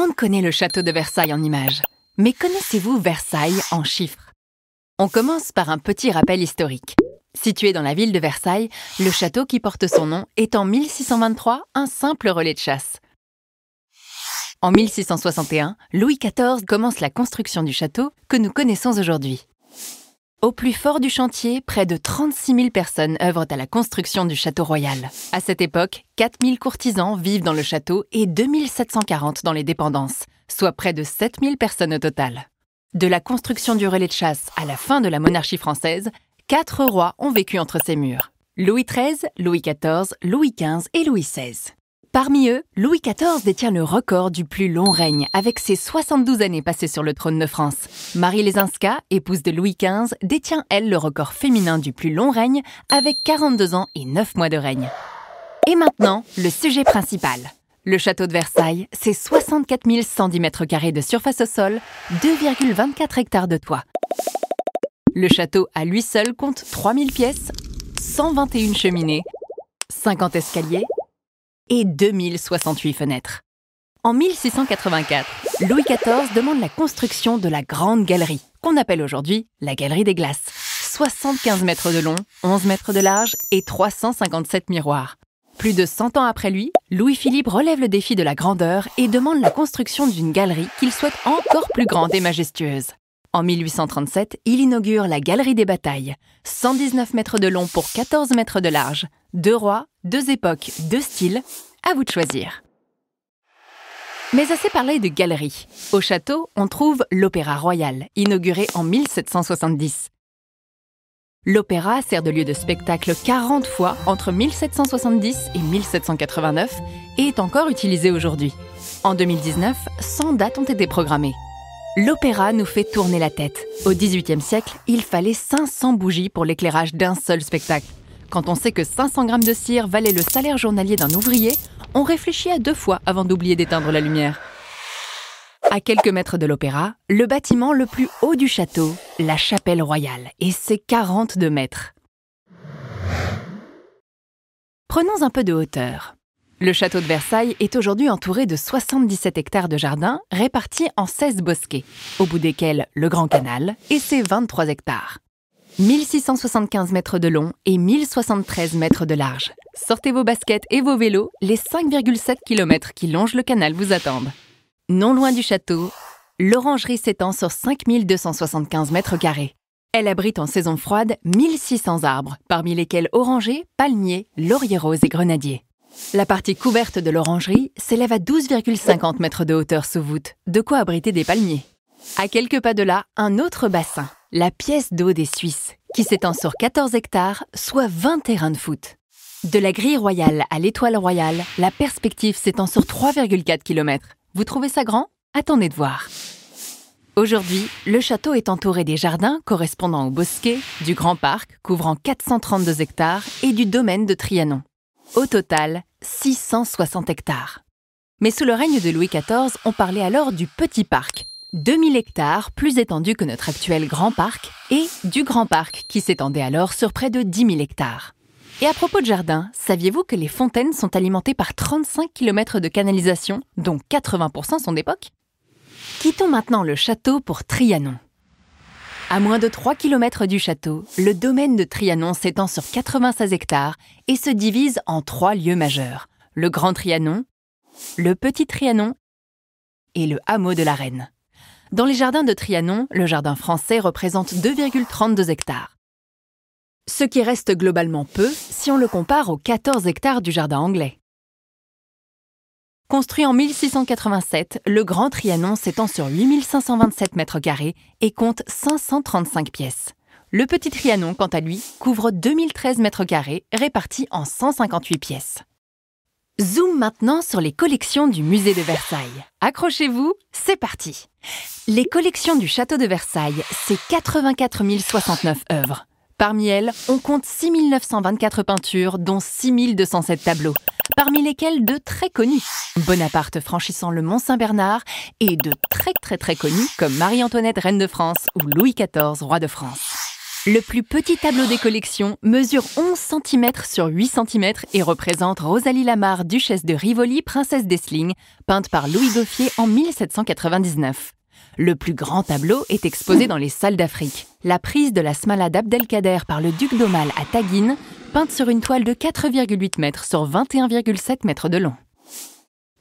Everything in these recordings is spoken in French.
monde connaît le château de Versailles en images. Mais connaissez-vous Versailles en chiffres? On commence par un petit rappel historique. Situé dans la ville de Versailles, le château qui porte son nom est en 1623 un simple relais de chasse. En 1661, Louis XIV commence la construction du château que nous connaissons aujourd'hui. Au plus fort du chantier, près de 36 000 personnes œuvrent à la construction du château royal. À cette époque, 4 000 courtisans vivent dans le château et 2 740 dans les dépendances, soit près de 7 000 personnes au total. De la construction du relais de chasse à la fin de la monarchie française, quatre rois ont vécu entre ces murs. Louis XIII, Louis XIV, Louis XV et Louis XVI. Parmi eux, Louis XIV détient le record du plus long règne avec ses 72 années passées sur le trône de France. Marie Lesinska, épouse de Louis XV, détient elle le record féminin du plus long règne avec 42 ans et 9 mois de règne. Et maintenant, le sujet principal. Le château de Versailles, c'est 64 110 mètres carrés de surface au sol, 2,24 hectares de toit. Le château à lui seul compte 3000 pièces, 121 cheminées, 50 escaliers et 2068 fenêtres. En 1684, Louis XIV demande la construction de la Grande Galerie, qu'on appelle aujourd'hui la Galerie des Glaces. 75 mètres de long, 11 mètres de large et 357 miroirs. Plus de 100 ans après lui, Louis-Philippe relève le défi de la grandeur et demande la construction d'une galerie qu'il souhaite encore plus grande et majestueuse. En 1837, il inaugure la Galerie des Batailles, 119 mètres de long pour 14 mètres de large. Deux rois, deux époques, deux styles, à vous de choisir. Mais assez parlé de galerie. Au château, on trouve l'Opéra Royal, inauguré en 1770. L'opéra sert de lieu de spectacle 40 fois entre 1770 et 1789 et est encore utilisé aujourd'hui. En 2019, 100 dates ont été programmées. L'opéra nous fait tourner la tête. Au XVIIIe siècle, il fallait 500 bougies pour l'éclairage d'un seul spectacle. Quand on sait que 500 grammes de cire valait le salaire journalier d'un ouvrier, on réfléchit à deux fois avant d'oublier d'éteindre la lumière. À quelques mètres de l'opéra, le bâtiment le plus haut du château, la chapelle royale, et ses 42 mètres. Prenons un peu de hauteur. Le château de Versailles est aujourd'hui entouré de 77 hectares de jardins répartis en 16 bosquets, au bout desquels le Grand Canal et ses 23 hectares. 1675 mètres de long et 1073 mètres de large. Sortez vos baskets et vos vélos, les 5,7 km qui longent le canal vous attendent. Non loin du château, l'orangerie s'étend sur 5275 mètres carrés. Elle abrite en saison froide 1600 arbres, parmi lesquels orangers, palmiers, lauriers roses et grenadiers. La partie couverte de l'orangerie s'élève à 12,50 mètres de hauteur sous voûte, de quoi abriter des palmiers. À quelques pas de là, un autre bassin, la pièce d'eau des Suisses, qui s'étend sur 14 hectares, soit 20 terrains de foot. De la grille royale à l'étoile royale, la perspective s'étend sur 3,4 km. Vous trouvez ça grand? Attendez de voir. Aujourd'hui, le château est entouré des jardins correspondant au bosquet, du grand parc couvrant 432 hectares et du domaine de Trianon. Au total, 660 hectares. Mais sous le règne de Louis XIV, on parlait alors du petit parc, 2000 hectares plus étendu que notre actuel grand parc, et du grand parc qui s'étendait alors sur près de 10 000 hectares. Et à propos de jardins, saviez-vous que les fontaines sont alimentées par 35 km de canalisation, dont 80% sont d'époque? Quittons maintenant le château pour Trianon. À moins de 3 km du château, le domaine de Trianon s'étend sur 96 hectares et se divise en trois lieux majeurs. Le Grand Trianon, le Petit Trianon et le hameau de la Reine. Dans les jardins de Trianon, le jardin français représente 2,32 hectares. Ce qui reste globalement peu si on le compare aux 14 hectares du jardin anglais. Construit en 1687, le Grand Trianon s'étend sur 8527 mètres carrés et compte 535 pièces. Le Petit Trianon, quant à lui, couvre 2013 mètres carrés répartis en 158 pièces. Zoom maintenant sur les collections du musée de Versailles. Accrochez-vous, c'est parti. Les collections du château de Versailles, c'est 84 069 œuvres. Parmi elles, on compte 6 924 peintures, dont 6 207 tableaux, parmi lesquels de très connus. Bonaparte franchissant le Mont Saint-Bernard et de très très très connus comme Marie-Antoinette, reine de France, ou Louis XIV, roi de France. Le plus petit tableau des collections mesure 11 cm sur 8 cm et représente Rosalie Lamar, duchesse de Rivoli, princesse d'Essling, peinte par Louis Goffier en 1799. Le plus grand tableau est exposé dans les salles d'Afrique. La prise de la Smala d'Abdelkader par le duc d'Aumale à Taguine, peinte sur une toile de 4,8 mètres sur 21,7 mètres de long.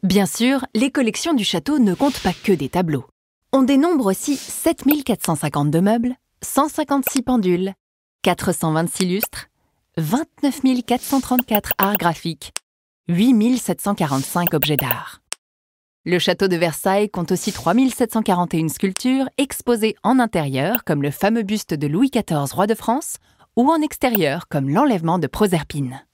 Bien sûr, les collections du château ne comptent pas que des tableaux. On dénombre aussi 7452 meubles, 156 pendules, 426 lustres, 29 434 arts graphiques, 8 745 objets d'art. Le château de Versailles compte aussi 3 741 sculptures exposées en intérieur, comme le fameux buste de Louis XIV, roi de France, ou en extérieur, comme l'enlèvement de Proserpine.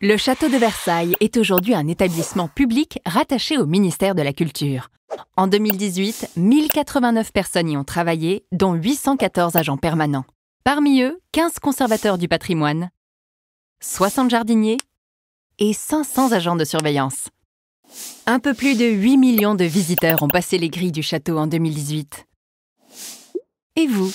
Le château de Versailles est aujourd'hui un établissement public rattaché au ministère de la Culture. En 2018, 1089 personnes y ont travaillé, dont 814 agents permanents. Parmi eux, 15 conservateurs du patrimoine, 60 jardiniers et 500 agents de surveillance. Un peu plus de 8 millions de visiteurs ont passé les grilles du château en 2018. Et vous?